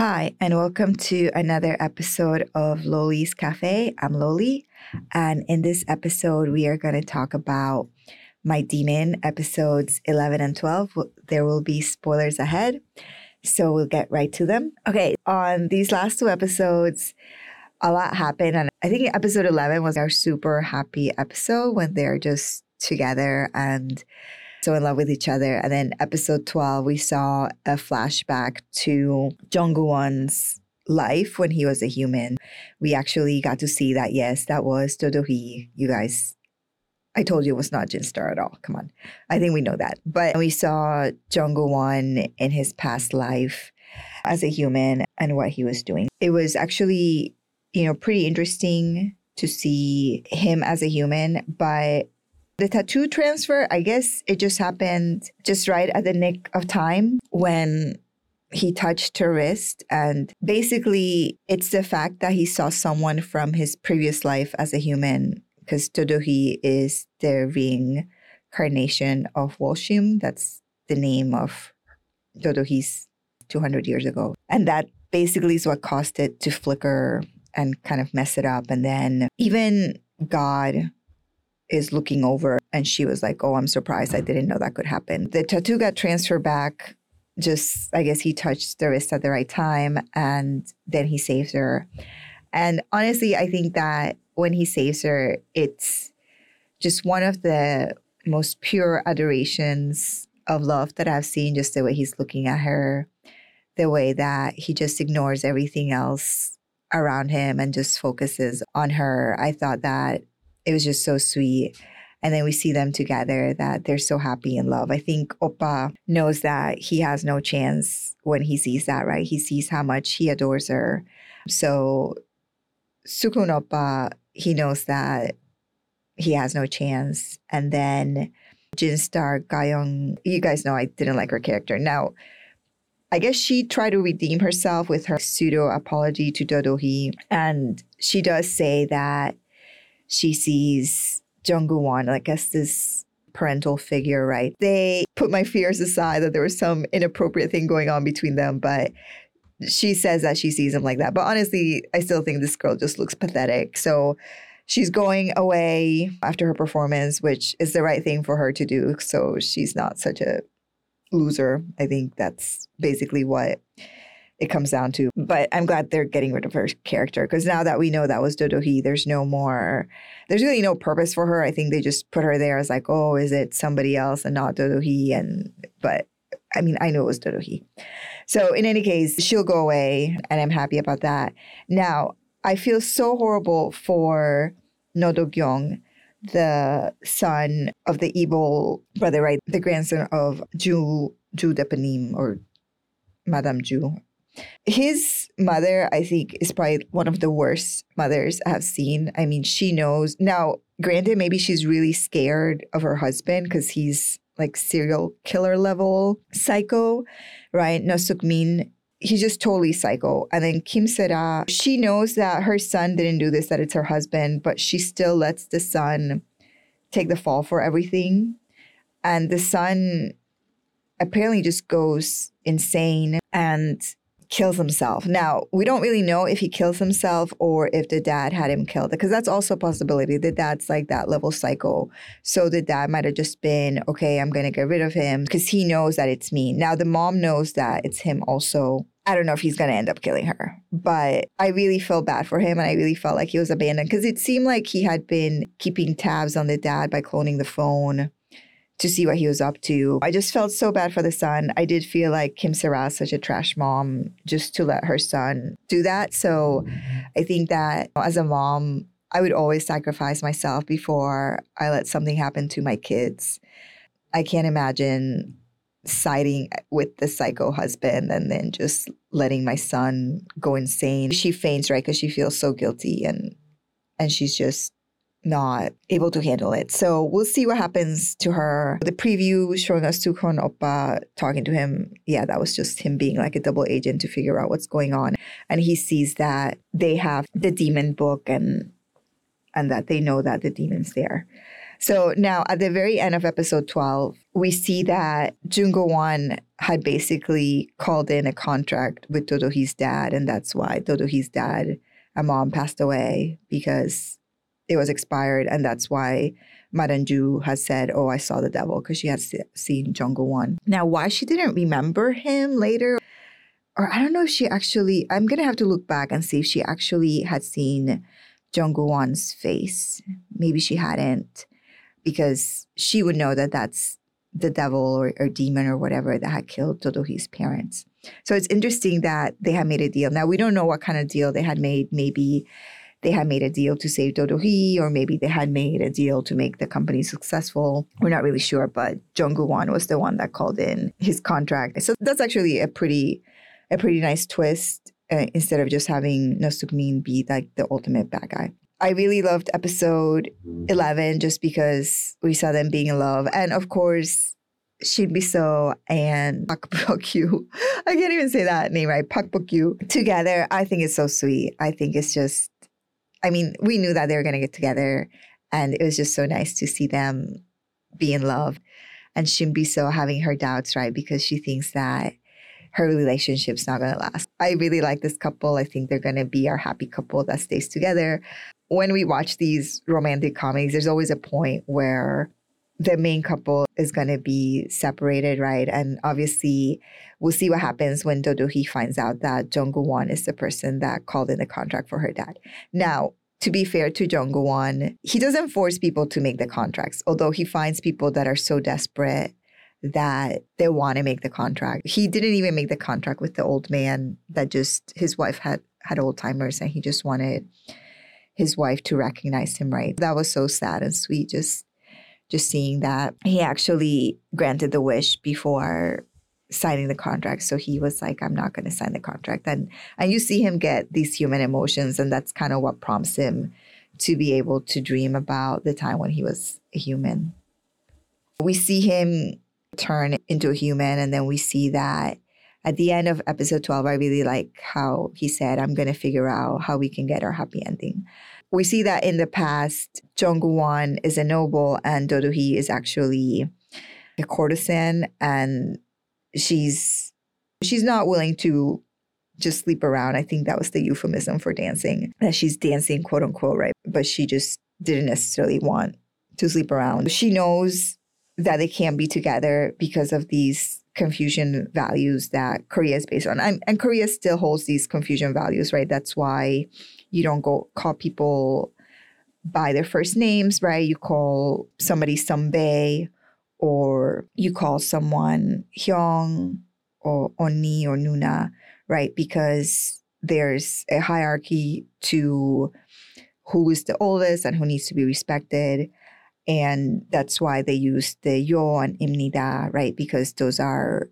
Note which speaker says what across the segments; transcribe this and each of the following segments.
Speaker 1: Hi, and welcome to another episode of Loli's Cafe. I'm Loli, and in this episode, we are going to talk about My Demon episodes 11 and 12. There will be spoilers ahead, so we'll get right to them. Okay, on these last two episodes, a lot happened, and I think episode 11 was our super happy episode when they're just together and so in love with each other. And then episode 12, we saw a flashback to Jung-won's life when he was a human. We actually got to see that, yes, that was Do-do-hee. You guys, I told you it was not Jin Star at all. Come on. I think we know that. But we saw Jung-won in his past life as a human and what he was doing. It was actually, you know, pretty interesting to see him as a human, but the tattoo transfer, I guess it just happened just right at the nick of time when he touched her wrist. And basically, it's the fact that he saw someone from his previous life as a human, because Do-do-hee is the reincarnation of Woshim. That's the name of Do-do-hee's 200 years ago. And that basically is what caused it to flicker and kind of mess it up. And then even God is looking over and she was like, Oh, I'm surprised. I didn't know that could happen. The tattoo got transferred back. Just, I guess he touched the wrist at the right time and then he saves her. And honestly, I think that when he saves her, it's just one of the most pure adorations of love that I've seen, just the way he's looking at her, the way that he just ignores everything else around him and just focuses on her. I thought that it was just so sweet. And then we see them together that they're so happy in love. I think Oppa knows that he has no chance when he sees that, right? He sees how much he adores her. So Sukun Oppa, he knows that he has no chance. And then Jin Star Gayong, you guys know I didn't like her character. Now, I guess she tried to redeem herself with her pseudo apology to Do-do-hee. And she does say that she sees Jung-won like as this parental figure, right? They put my fears aside that there was some inappropriate thing going on between them, but she says that she sees him like that. But honestly, I still think this girl just looks pathetic. So she's going away after her performance, which is the right thing for her to do. So she's not such a loser. I think that's basically what it comes down to. But I'm glad they're getting rid of her character because now that we know that was Do-do-hee, there's no more, there's really no purpose for her. I think they just put her there as like, oh, is it somebody else and not Do-do-hee? And, but I mean, I knew it was Do-do-hee. So in any case, she'll go away and I'm happy about that. Now, I feel so horrible for No Do-kyung, the son of the evil brother, right? The grandson of Ju, Ju Depanim or Madame Ju, his mother, I think, is probably one of the worst mothers I have seen. I mean, she knows. Now, granted, maybe she's really scared of her husband because he's like serial killer level psycho, right? No Sukmin, he's just totally psycho. And then Kim Sera, she knows that her son didn't do this, that it's her husband, but she still lets the son take the fall for everything. And the son apparently just goes insane and kills himself. Now, we don't really know if he kills himself or if the dad had him killed because that's also a possibility. The dad's like that level psycho. So the dad might have just been, okay, I'm going to get rid of him because he knows that it's me. Now, the mom knows that it's him also. I don't know if he's going to end up killing her, but I really feel bad for him and I really felt like he was abandoned because it seemed like he had been keeping tabs on the dad by cloning the phone to see what he was up to. I just felt so bad for the son. I did feel like Kim Sera is such a trash mom just to let her son do that. So I think that as a mom, I would always sacrifice myself before I let something happen to my kids. I can't imagine siding with the psycho husband and then just letting my son go insane. She faints, right? Because she feels so guilty and and she's just not able to handle it. So we'll see what happens to her. The preview showing us Sukun Oppa talking to him, yeah, that was just him being like a double agent to figure out what's going on. And he sees that they have the demon book and and that they know that the demon's there. So now at the very end of episode 12, we see that Jungo Won had basically called in a contract with Dodohi's dad, and that's why Dodohi's dad and mom passed away because it was expired, and that's why Maranju has said, "Oh, I saw the devil," because she had seen Jungo Won. Now, why she didn't remember him later, or I don't know if she actually. I'm gonna have to look back and see if she actually had seen Jungo Won's face. Maybe she hadn't, because she would know that that's the devil or, or demon or whatever that had killed Dodohi's parents. So it's interesting that they had made a deal. Now we don't know what kind of deal they had made. Maybe they had made a deal to save Dodohi, or maybe they had made a deal to make the company successful. We're not really sure, but Jung Won was the one that called in his contract. So that's actually a pretty, a pretty nice twist. Uh, instead of just having No Suk-min be like the ultimate bad guy. I really loved episode 11 just because we saw them being in love. And of course, Shin Bi-seo and Park Bok-yu. I can't even say that name right. Park Bok-yu together. I think it's so sweet. I think it's just, I mean, we knew that they were going to get together. And it was just so nice to see them be in love. And Shin Bi-seo having her doubts, right? Because she thinks that her relationship's not going to last. I really like this couple. I think they're going to be our happy couple that stays together when we watch these romantic comedies, there's always a point where the main couple is going to be separated, right? And obviously, we'll see what happens when Dodohi finds out that Jung Won is the person that called in the contract for her dad. Now, to be fair to Jung Won, he doesn't force people to make the contracts, although he finds people that are so desperate that they want to make the contract. He didn't even make the contract with the old man that just his wife had had Alzheimer's and he just wanted his wife to recognize him right. That was so sad and sweet just just seeing that he actually granted the wish before signing the contract. So he was like, I'm not gonna sign the contract. And and you see him get these human emotions, and that's kind of what prompts him to be able to dream about the time when he was a human. We see him turn into a human, and then we see that at the end of episode 12, I really like how he said, I'm going to figure out how we can get our happy ending. We see that in the past, Won is a noble and Dodohi is actually a courtesan and she's she's not willing to just sleep around. I think that was the euphemism for dancing. That she's dancing, quote unquote, right? But she just didn't necessarily want to sleep around. She knows that they can't be together because of these Confucian values that Korea is based on. And, and Korea still holds these Confucian values, right? That's why you don't go call people by their first names, right? You call somebody Sambe or you call someone Hyung or Oni or Nuna, right? Because there's a hierarchy to who is the oldest and who needs to be respected. And that's why they use the yo and imnida, right? Because those are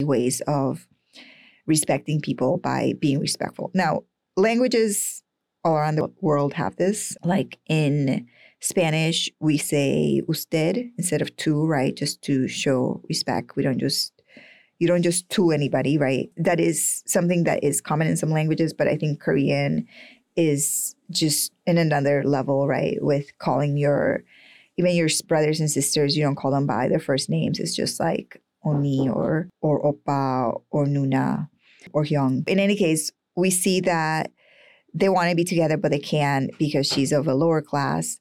Speaker 1: ways of respecting people by being respectful. Now, languages all around the world have this. Like in Spanish, we say usted instead of tú, right? Just to show respect. We don't just you don't just to anybody, right? That is something that is common in some languages, but I think Korean is just in another level, right? With calling your even your brothers and sisters, you don't call them by their first names. It's just like Oni or or opa or Nuna or Hyung. In any case, we see that they want to be together, but they can't because she's of a lower class.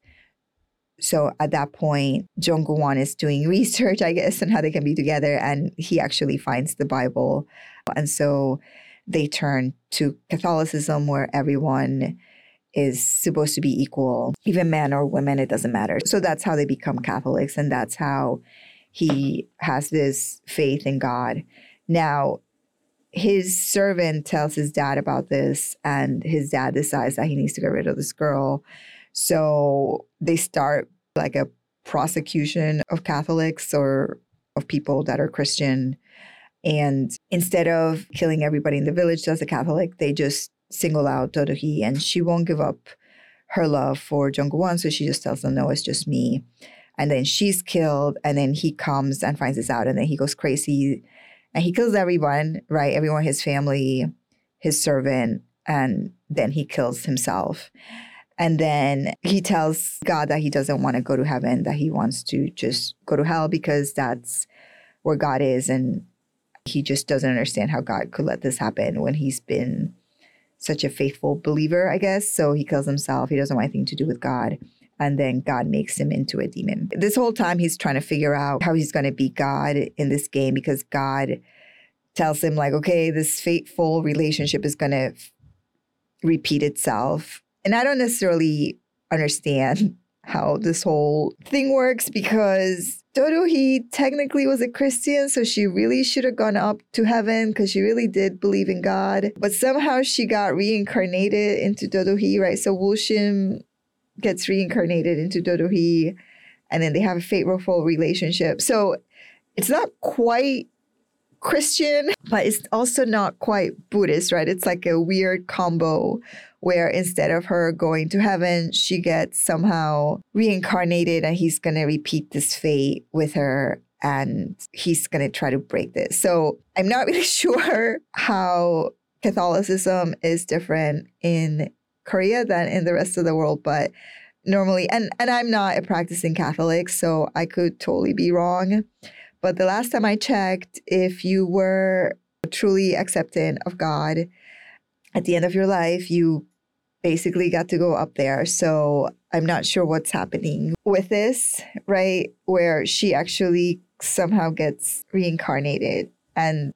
Speaker 1: So at that point, Jung Won is doing research, I guess, on how they can be together, and he actually finds the Bible, and so they turn to Catholicism, where everyone is supposed to be equal, even men or women, it doesn't matter. So that's how they become Catholics, and that's how he has this faith in God. Now, his servant tells his dad about this, and his dad decides that he needs to get rid of this girl. So they start like a prosecution of Catholics or of people that are Christian. And instead of killing everybody in the village as a Catholic, they just single out Dodohi and she won't give up her love for Jungwon. So she just tells them, no, it's just me. And then she's killed. And then he comes and finds this out. And then he goes crazy and he kills everyone, right? Everyone, his family, his servant. And then he kills himself. And then he tells God that he doesn't want to go to heaven, that he wants to just go to hell because that's where God is. And he just doesn't understand how God could let this happen when he's been such a faithful believer, I guess. So he kills himself. He doesn't want anything to do with God. And then God makes him into a demon. This whole time, he's trying to figure out how he's going to be God in this game because God tells him, like, okay, this fateful relationship is going to f- repeat itself. And I don't necessarily understand how this whole thing works because Dodohi technically was a Christian, so she really should have gone up to heaven because she really did believe in God. But somehow she got reincarnated into Dodohi, right? So Wulshim gets reincarnated into Dodohi, and then they have a fateful relationship. So it's not quite Christian, but it's also not quite Buddhist, right? It's like a weird combo where instead of her going to heaven, she gets somehow reincarnated and he's going to repeat this fate with her and he's going to try to break this. So I'm not really sure how Catholicism is different in Korea than in the rest of the world, but normally and and I'm not a practicing Catholic, so I could totally be wrong. But the last time I checked, if you were truly accepting of God, at the end of your life, you basically got to go up there. So I'm not sure what's happening with this, right? Where she actually somehow gets reincarnated and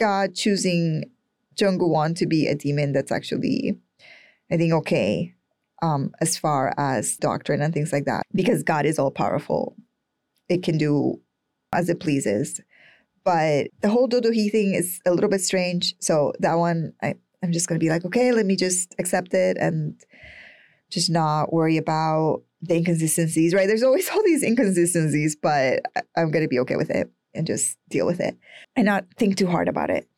Speaker 1: God choosing Jung-won to be a demon that's actually, I think, okay um, as far as doctrine and things like that. Because God is all powerful. It can do as it pleases. But the whole Dodohi thing is a little bit strange. So that one, I, I'm just going to be like, okay, let me just accept it and just not worry about the inconsistencies, right? There's always all these inconsistencies, but I'm going to be okay with it and just deal with it and not think too hard about it.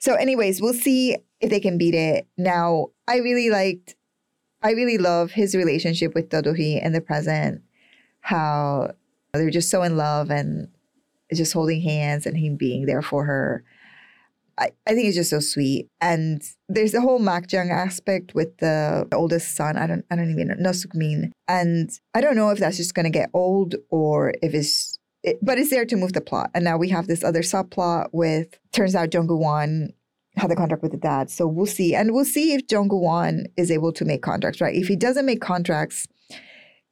Speaker 1: So, anyways, we'll see if they can beat it. Now, I really liked, I really love his relationship with Dodohi in the present, how they're just so in love and just holding hands and him being there for her. I, I think it's just so sweet. And there's the whole Makjang aspect with the oldest son. I don't I don't even know Sukmin. And I don't know if that's just gonna get old or if it's it, but it's there to move the plot. And now we have this other subplot with turns out Jung had the contract with the dad. So we'll see. And we'll see if Jung Won is able to make contracts, right? If he doesn't make contracts,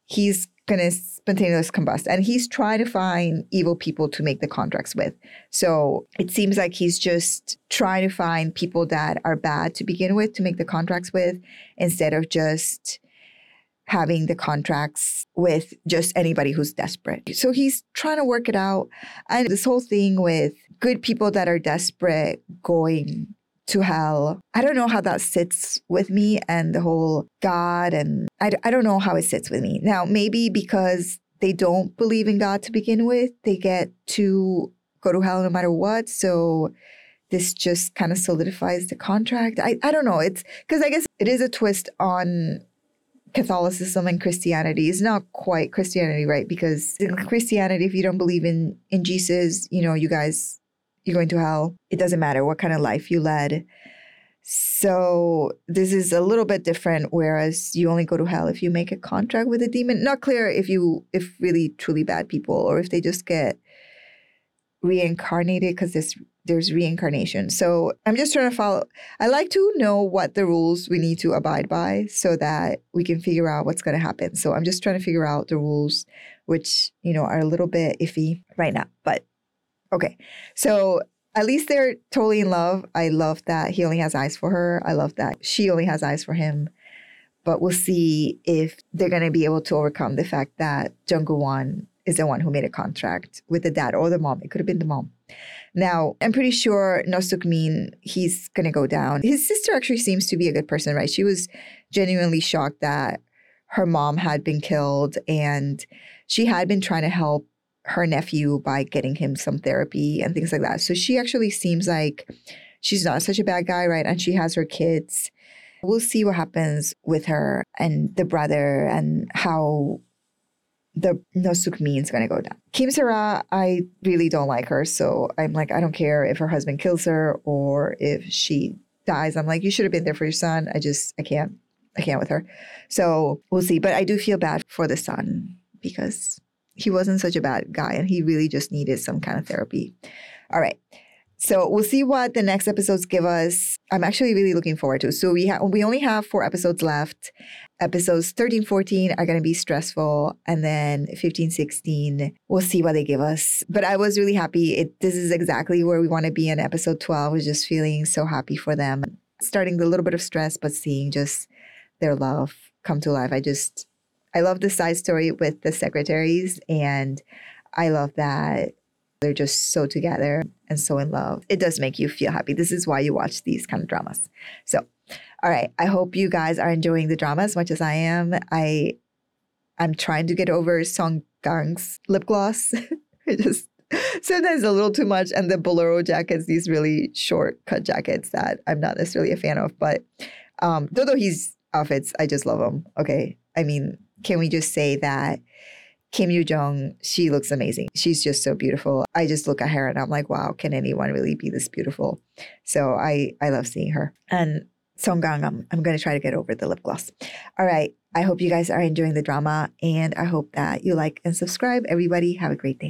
Speaker 1: he's gonna spontaneous combust and he's trying to find evil people to make the contracts with so it seems like he's just trying to find people that are bad to begin with to make the contracts with instead of just having the contracts with just anybody who's desperate so he's trying to work it out and this whole thing with good people that are desperate going to hell. I don't know how that sits with me and the whole God, and I, I don't know how it sits with me. Now, maybe because they don't believe in God to begin with, they get to go to hell no matter what. So this just kind of solidifies the contract. I, I don't know. It's because I guess it is a twist on Catholicism and Christianity. It's not quite Christianity, right? Because in Christianity, if you don't believe in in Jesus, you know, you guys you're going to hell. It doesn't matter what kind of life you led. So this is a little bit different. Whereas you only go to hell if you make a contract with a demon. Not clear if you if really truly bad people or if they just get reincarnated because there's there's reincarnation. So I'm just trying to follow. I like to know what the rules we need to abide by so that we can figure out what's going to happen. So I'm just trying to figure out the rules, which you know are a little bit iffy right now, but Okay. So at least they're totally in love. I love that he only has eyes for her. I love that she only has eyes for him. But we'll see if they're going to be able to overcome the fact that Jung Won is the one who made a contract with the dad or the mom. It could have been the mom. Now, I'm pretty sure No Suk Min, he's going to go down. His sister actually seems to be a good person, right? She was genuinely shocked that her mom had been killed and she had been trying to help her nephew by getting him some therapy and things like that. So she actually seems like she's not such a bad guy, right? And she has her kids. We'll see what happens with her and the brother and how the Nosuk Min is to go down. Kim Sera, I really don't like her. So I'm like, I don't care if her husband kills her or if she dies. I'm like, you should have been there for your son. I just, I can't. I can't with her. So we'll see. But I do feel bad for the son because he wasn't such a bad guy and he really just needed some kind of therapy. All right. So we'll see what the next episodes give us. I'm actually really looking forward to. So we have we only have four episodes left. Episodes 13, 14 are going to be stressful and then 15, 16 we'll see what they give us. But I was really happy. It this is exactly where we want to be in episode 12. I was just feeling so happy for them. Starting a little bit of stress but seeing just their love come to life. I just I love the side story with the secretaries and I love that they're just so together and so in love. It does make you feel happy. This is why you watch these kind of dramas. So, all right, I hope you guys are enjoying the drama as much as I am. I I'm trying to get over Song Kang's lip gloss. it just sometimes a little too much and the bolero jackets these really short cut jackets that i'm not necessarily a fan of but um though he's outfits i just love them okay i mean can we just say that Kim Yoo Jung, she looks amazing. She's just so beautiful. I just look at her and I'm like, wow, can anyone really be this beautiful? So I I love seeing her. And Song Kang, I'm, I'm going to try to get over the lip gloss. All right. I hope you guys are enjoying the drama and I hope that you like and subscribe. Everybody, have a great day.